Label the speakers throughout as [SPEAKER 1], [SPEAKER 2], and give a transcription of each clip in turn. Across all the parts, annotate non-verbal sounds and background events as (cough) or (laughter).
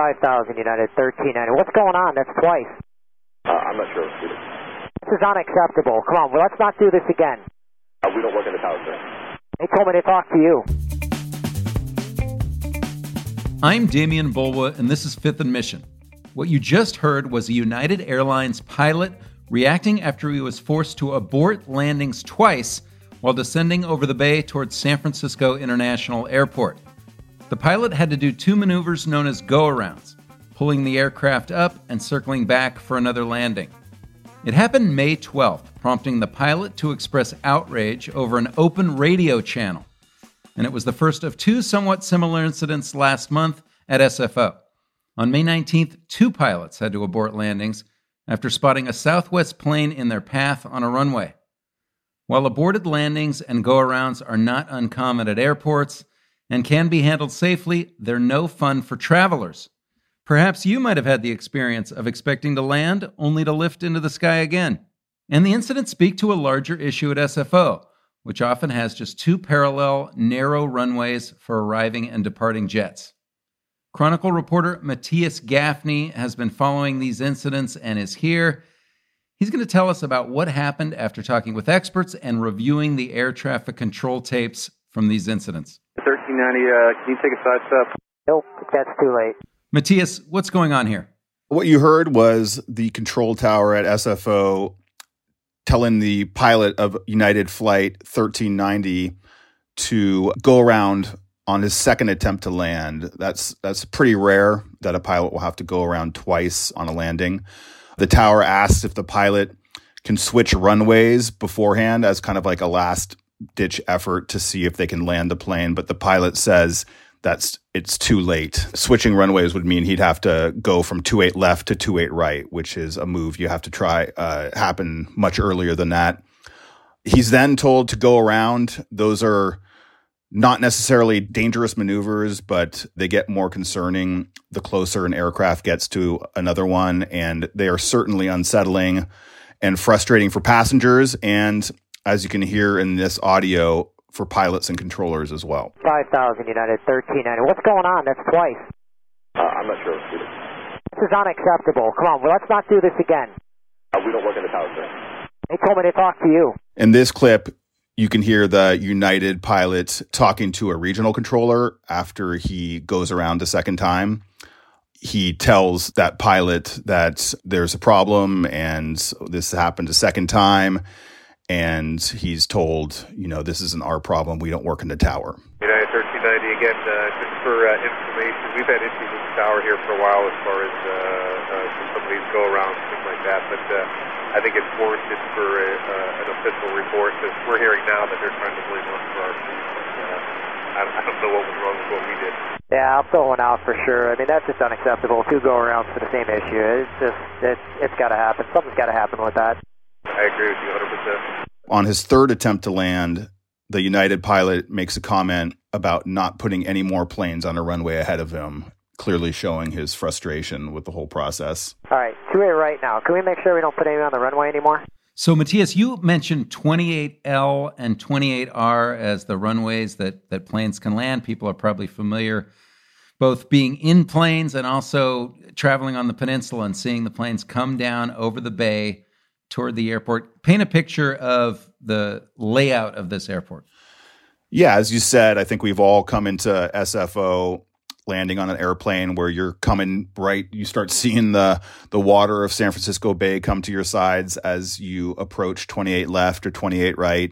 [SPEAKER 1] 5000 United 1390. What's going on? That's twice.
[SPEAKER 2] Uh, I'm not sure.
[SPEAKER 1] This is unacceptable. Come on, well, let's not do this again.
[SPEAKER 2] uh, we don't work in the tower, sir.
[SPEAKER 1] They told me to talk to you.
[SPEAKER 3] I'm Demian Bulwa, and this is Fifth and Mission. What you just heard was a United Airlines pilot reacting after he was forced to abort landings twice while descending over the bay towards San Francisco International Airport. The pilot had to do two maneuvers known as go arounds, pulling the aircraft up and circling back for another landing. It happened May 12th, prompting the pilot to express outrage over an open radio channel and it was the first of two somewhat similar incidents last month at SFO. On May 19th, two pilots had to abort landings after spotting a Southwest plane in their path on a runway. While aborted landings and go arounds are not uncommon at airports and can be handled safely, they're no fun for travelers. Perhaps you might have had the experience of expecting to land only to lift into the sky again. And the incidents speak to a larger issue at SFO which often has just two parallel, narrow runways for arriving and departing jets. Chronicle reporter Matthias Gafni has been following these incidents and is here. He's going to tell us about what happened after talking with experts and reviewing the air traffic control tapes from these incidents.
[SPEAKER 2] 1390, uh, can you take a side step?
[SPEAKER 1] Nope, that's too late.
[SPEAKER 3] Matthias, what's going on here?
[SPEAKER 4] What you heard was the control tower at SFO telling the pilot of United Flight 1390 to go around on his second attempt to land. That's that's pretty rare that a pilot will have to go around twice on a landing. The tower asks if the pilot can switch runways beforehand as kind of like a last ditch effort to see if they can land the plane, but the pilot says that's it's too late. Switching runways would mean he'd have to go from two eight left to two eight right, which is a move you have to try uh, happen much earlier than that. He's then told to go around. Those are not necessarily dangerous maneuvers, but they get more concerning the closer an aircraft gets to another one, and they are certainly unsettling and frustrating for passengers. And as you can hear in this audio, for pilots and controllers as well.
[SPEAKER 1] 5000 United 1390. What's going on? That's twice.
[SPEAKER 2] Uh, I'm not sure.
[SPEAKER 1] This is unacceptable. Come on, well, let's not do this again.
[SPEAKER 2] uh, we don't work in the tower, sir.
[SPEAKER 1] They told me to talk to you.
[SPEAKER 4] In this clip, you can hear the United pilot talking to a regional controller after he goes around a second time. He tells that pilot that there's a problem and this happened a second time. And he's told, you know, this isn't our problem. We don't work in the tower.
[SPEAKER 5] United 1390 again, uh, just for uh, information, we've had issues with the tower here for a while as far as uh, uh, some of these go arounds, things like that. But uh, I think it's warranted for a, uh, an official report because we're hearing now that they're trying to blame us for our fees. But, uh, I, I don't know what was wrong with what we did.
[SPEAKER 1] Yeah, I'll throw one out for sure. I mean, that's just unacceptable. Two go arounds for the same issue. It's just, it's, it's got to happen. Something's got to happen with that.
[SPEAKER 5] I agree with you 100%.
[SPEAKER 4] On his third attempt to land, the United pilot makes a comment about not putting any more planes on a runway ahead of him, clearly showing his frustration with the whole process.
[SPEAKER 1] All right, two A right now. Can we make sure we don't put anyone on the runway anymore?
[SPEAKER 3] So, Matthias, you mentioned 28L and 28R as the runways that, that planes can land. People are probably familiar both being in planes and also traveling on the peninsula and seeing the planes come down over the bay toward the airport. Paint a picture of the layout of this airport.
[SPEAKER 4] Yeah, as you said, I think we've all come into SFO landing on an airplane where you're coming right you start seeing the the water of San Francisco Bay come to your sides as you approach 28 left or 28 right.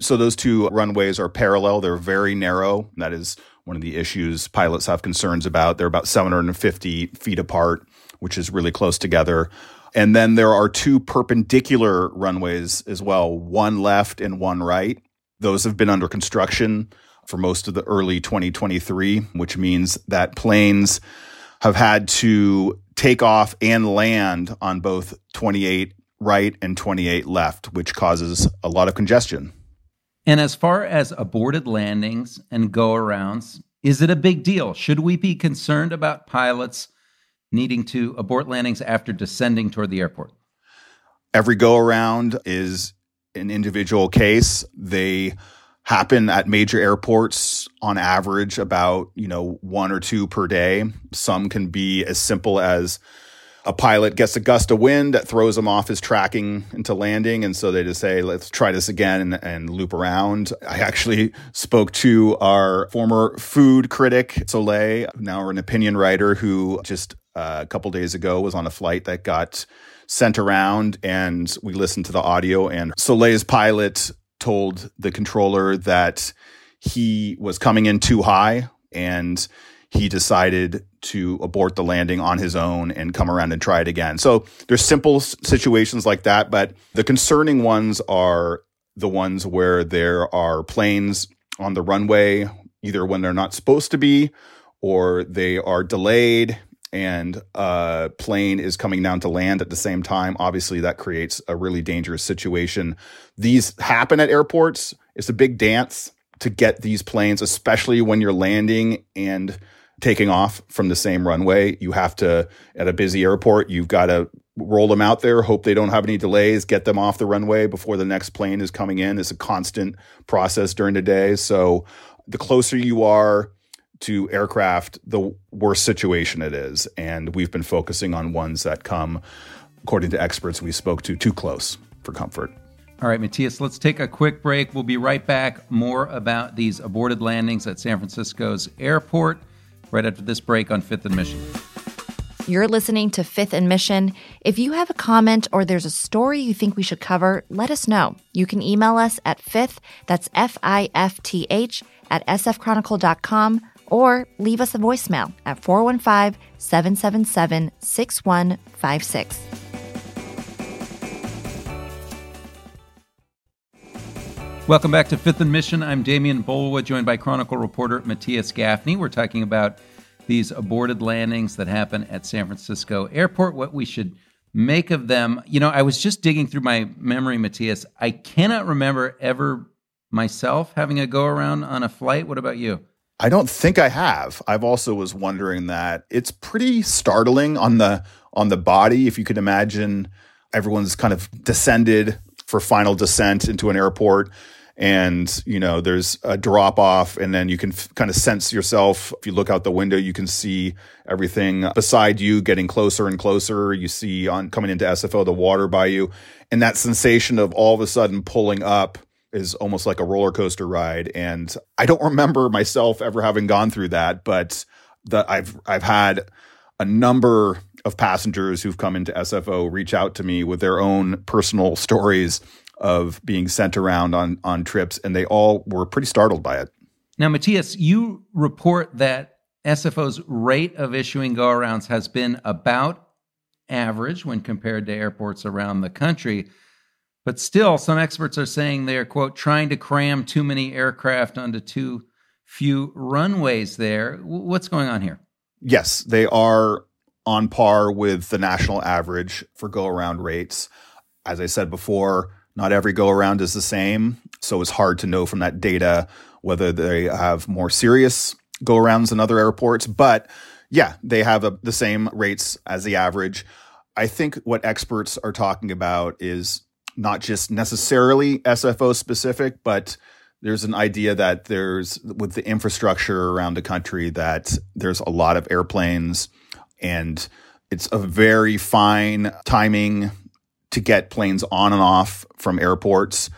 [SPEAKER 4] So those two runways are parallel, they're very narrow. That is one of the issues pilots have concerns about. They're about 750 feet apart, which is really close together. And then there are two perpendicular runways as well, one left and one right. Those have been under construction for most of the early 2023, which means that planes have had to take off and land on both 28 right and 28 left, which causes a lot of congestion.
[SPEAKER 3] And as far as aborted landings and go arounds, is it a big deal? Should we be concerned about pilots needing to abort landings after descending toward the airport?
[SPEAKER 4] Every go around is an individual case. They happen at major airports on average about, you know, one or two per day. Some can be as simple as a pilot gets a gust of wind that throws him off his tracking into landing. And so they just say, let's try this again and, and loop around. I actually spoke to our former food critic, Soleil, now an opinion writer who just uh, a couple days ago was on a flight that got sent around and we listened to the audio and Soleil's pilot told the controller that he was coming in too high and he decided to abort the landing on his own and come around and try it again. So there's simple situations like that, but the concerning ones are the ones where there are planes on the runway either when they're not supposed to be or they are delayed and a plane is coming down to land at the same time. Obviously, that creates a really dangerous situation. These happen at airports. It's a big dance to get these planes, especially when you're landing and taking off from the same runway. You have to, at a busy airport, you've got to roll them out there, hope they don't have any delays, get them off the runway before the next plane is coming in. It's a constant process during the day. So the closer you are to aircraft, the worse situation it is. And we've been focusing on ones that come, according to experts we spoke to, too close for comfort.
[SPEAKER 3] All right, Matthias, let's take a quick break. We'll be right back. More about these aborted landings at San Francisco's airport right after this break on Fifth and Mission.
[SPEAKER 6] You're listening to Fifth and Mission. If you have a comment or there's a story you think we should cover, let us know. You can email us at fifth, that's F I F T H, at sfchronicle.com, or leave us a voicemail at 415 777 6156.
[SPEAKER 3] Welcome back to Fifth and Mission. I'm Demian Bulwa, joined by Chronicle reporter Matthias Gafni. We're talking about these aborted landings that happen at San Francisco Airport, what we should make of them. You know, I was just digging through my memory, Matthias. I cannot remember ever myself having a go around on a flight. What about you?
[SPEAKER 4] I don't think I have. I've also was wondering that it's pretty startling on the on the body. If you could imagine, everyone's kind of descended for final descent into an airport and you know there's a drop off and then you can f- kind of sense yourself if you look out the window you can see everything beside you getting closer and closer you see on coming into sfo the water by you and that sensation of all of a sudden pulling up is almost like a roller coaster ride and i don't remember myself ever having gone through that but that i've i've had a number of passengers who've come into sfo reach out to me with their own personal stories of being sent around on on trips, and they all were pretty startled by it.
[SPEAKER 3] Now, Matthias, you report that SFO's rate of issuing go arounds has been about average when compared to airports around the country. But still, some experts are saying they're, quote, trying to cram too many aircraft onto too few runways there. What's going on here?
[SPEAKER 4] Yes, they are on par with the national average for go around rates. As I said before, not every go around is the same. So it's hard to know from that data whether they have more serious go arounds than other airports. But yeah, they have a, the same rates as the average. I think what experts are talking about is not just necessarily SFO specific, but there's an idea that there's with the infrastructure around the country that there's a lot of airplanes and it's a very fine timing to get planes on and off from airports,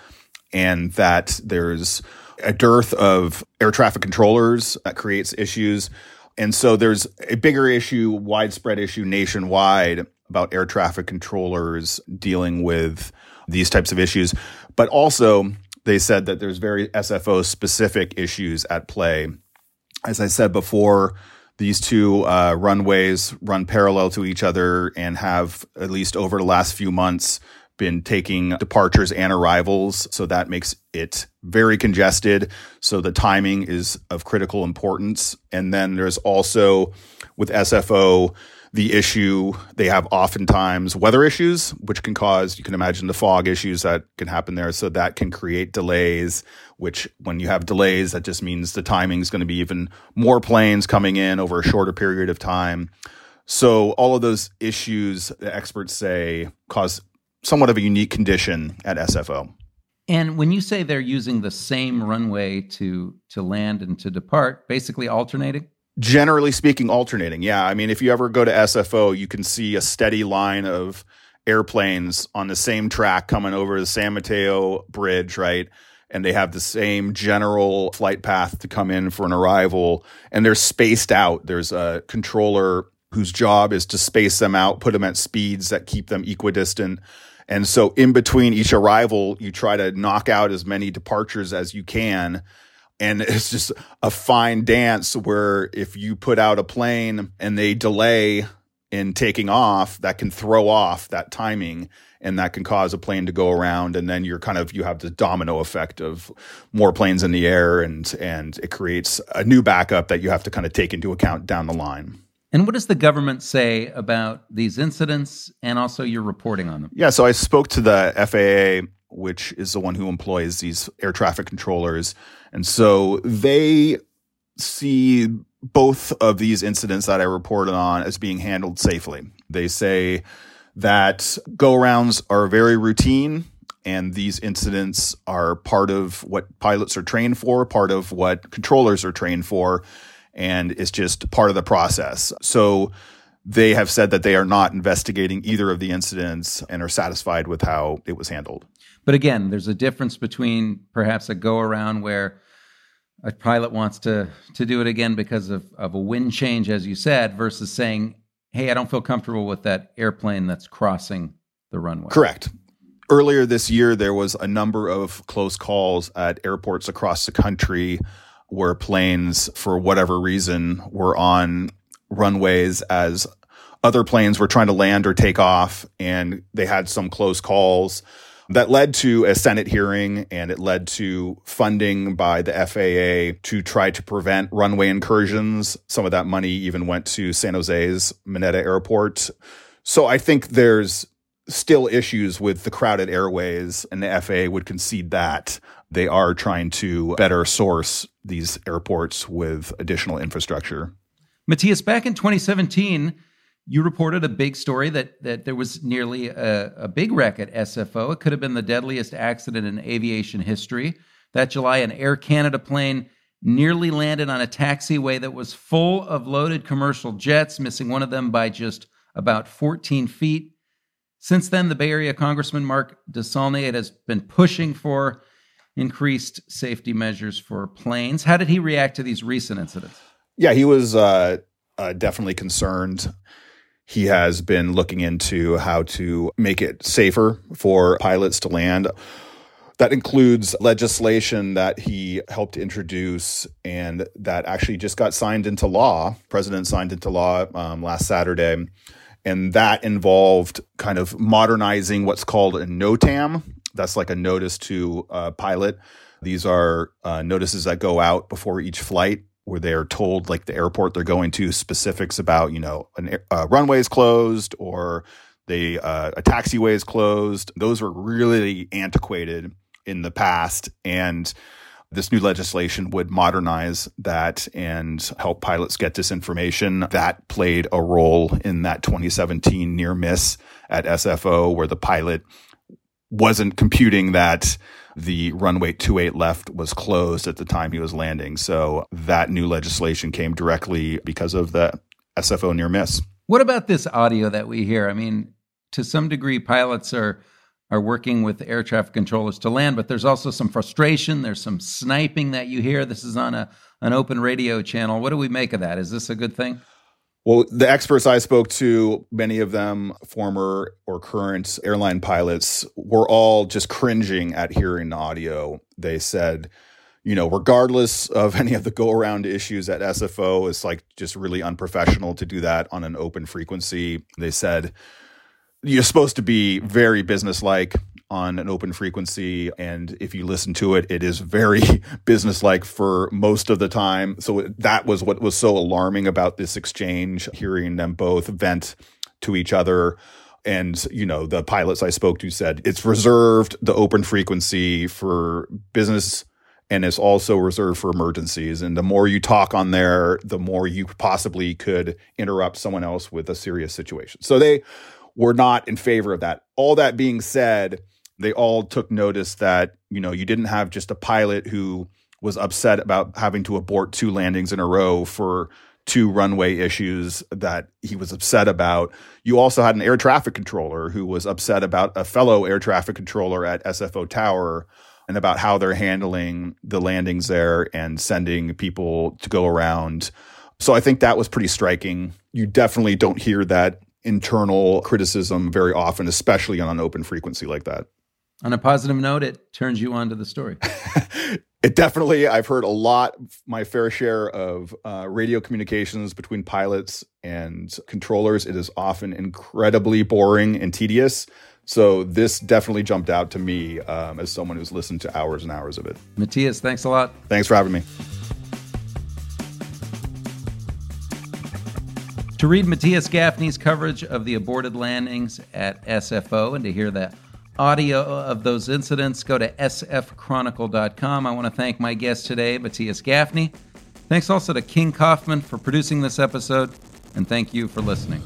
[SPEAKER 4] and that there's a dearth of air traffic controllers that creates issues. And so there's a bigger issue, widespread issue nationwide about air traffic controllers dealing with these types of issues. But also, they said that there's very SFO specific issues at play. As I said before, these two uh, runways run parallel to each other and have, at least over the last few months, been taking departures and arrivals. So that makes it very congested. So the timing is of critical importance. And then there's also with SFO, the issue they have oftentimes weather issues, which can cause, you can imagine the fog issues that can happen there. So that can create delays, which when you have delays, that just means the timing is going to be even more planes coming in over a shorter period of time. So all of those issues, the experts say, cause somewhat of a unique condition at SFO.
[SPEAKER 3] And when you say they're using the same runway to to land and to depart, basically alternating?
[SPEAKER 4] Generally speaking, alternating. Yeah. I mean, if you ever go to SFO, you can see a steady line of airplanes on the same track coming over the San Mateo Bridge, right? And they have the same general flight path to come in for an arrival, and they're spaced out. There's a controller whose job is to space them out, put them at speeds that keep them equidistant and so in between each arrival, you try to knock out as many departures as you can. And it's just a fine dance where if you put out a plane and they delay in taking off, that can throw off that timing and that can cause a plane to go around. And then you're kind of, you have the domino effect of more planes in the air and, and it creates a new backup that you have to kind of take into account down the line.
[SPEAKER 3] And what does the government say about these incidents and also your reporting on them?
[SPEAKER 4] Yeah, so I spoke to the FAA, which is the one who employs these air traffic controllers. And so they see both of these incidents that I reported on as being handled safely. They say that go arounds are very routine and these incidents are part of what pilots are trained for, part of what controllers are trained for and it's just part of the process. So they have said that they are not investigating either of the incidents and are satisfied with how it was handled.
[SPEAKER 3] But again, there's a difference between perhaps a go around where a pilot wants to to do it again because of, of a wind change, as you said, versus saying, Hey, I don't feel comfortable with that airplane that's crossing the runway.
[SPEAKER 4] Correct. Earlier this year, there was a number of close calls at airports across the country where planes, for whatever reason, were on runways as other planes were trying to land or take off, and they had some close calls. That led to a Senate hearing and it led to funding by the FAA to try to prevent runway incursions. Some of that money even went to San Jose's Mineta Airport. So I think there's still issues with the crowded airways, and the FAA would concede that they are trying to better source these airports with additional infrastructure.
[SPEAKER 3] Matthias, back in 2017, you reported a big story that that there was nearly a, a, big wreck at SFO. It could have been the deadliest accident in aviation history. That July, an Air Canada plane nearly landed on a taxiway that was full of loaded commercial jets, missing one of them by just about 14 feet. Since then, the Bay Area Congressman Mark DeSaulnier has been pushing for increased safety measures for planes. How did he react to these recent incidents?
[SPEAKER 4] Yeah, he was uh, uh, definitely concerned. He has been looking into how to make it safer for pilots to land. That includes legislation that he helped introduce and that actually just got signed into law. President signed into law um, last Saturday. And that involved kind of modernizing what's called a NOTAM, that's like a notice to a pilot. These are uh, notices that go out before each flight where they're told like the airport they're going to specifics about, you know, a uh, runway is closed or they uh, a taxiway is closed. Those were really antiquated in the past and this new legislation would modernize that and help pilots get this information. That played a role in that 2017 near miss at SFO where the pilot wasn't computing that the runway 28 left was closed at the time he was landing. So that new legislation came directly because of the SFO near miss.
[SPEAKER 3] What about this audio that we hear? I mean, to some degree, pilots are are working with air traffic controllers to land, but there's also some frustration. There's some sniping that you hear. This is on a an open radio channel. What do we make of that? Is this a good thing?
[SPEAKER 4] Well, the experts I spoke to, many of them former or current airline pilots, were all just cringing at hearing the audio. They said, you know, regardless of any of the go around issues at SFO, it's like just really unprofessional to do that on an open frequency. They said, you're supposed to be very businesslike on an open frequency. And if you listen to it, it is very (laughs) businesslike for most of the time. So that was what was so alarming about this exchange, hearing them both vent to each other. And, you know, the pilots I spoke to said it's reserved the open frequency for business and it's also reserved for emergencies. And the more you talk on there, the more you possibly could interrupt someone else with a serious situation. So they were not in favor of that. All that being said, they all took notice that You know, you didn't have just a pilot who was upset about having to abort two landings in a row for two runway issues that he was upset about. You also had an air traffic controller who was upset about a fellow air traffic controller at SFO Tower and about how they're handling the landings there and sending people to go around. So I think that was pretty striking. You definitely don't hear that internal criticism very often, especially on an open frequency like that.
[SPEAKER 3] On a positive note, it turns you on to the story. (laughs)
[SPEAKER 4] it definitely, I've heard a lot, my fair share of uh, radio communications between pilots and controllers. It is often incredibly boring and tedious. So this definitely jumped out to me um, as someone who's listened to hours and hours of it.
[SPEAKER 3] Matthias, thanks a lot.
[SPEAKER 4] Thanks for having me.
[SPEAKER 3] To read Matthias Gafni's coverage of the aborted landings at SFO and to hear that audio of those incidents, go to sfchronicle.com. I want to thank my guest today, Matthias Gafni. Thanks also to King Kaufman for producing this episode, and thank you for listening.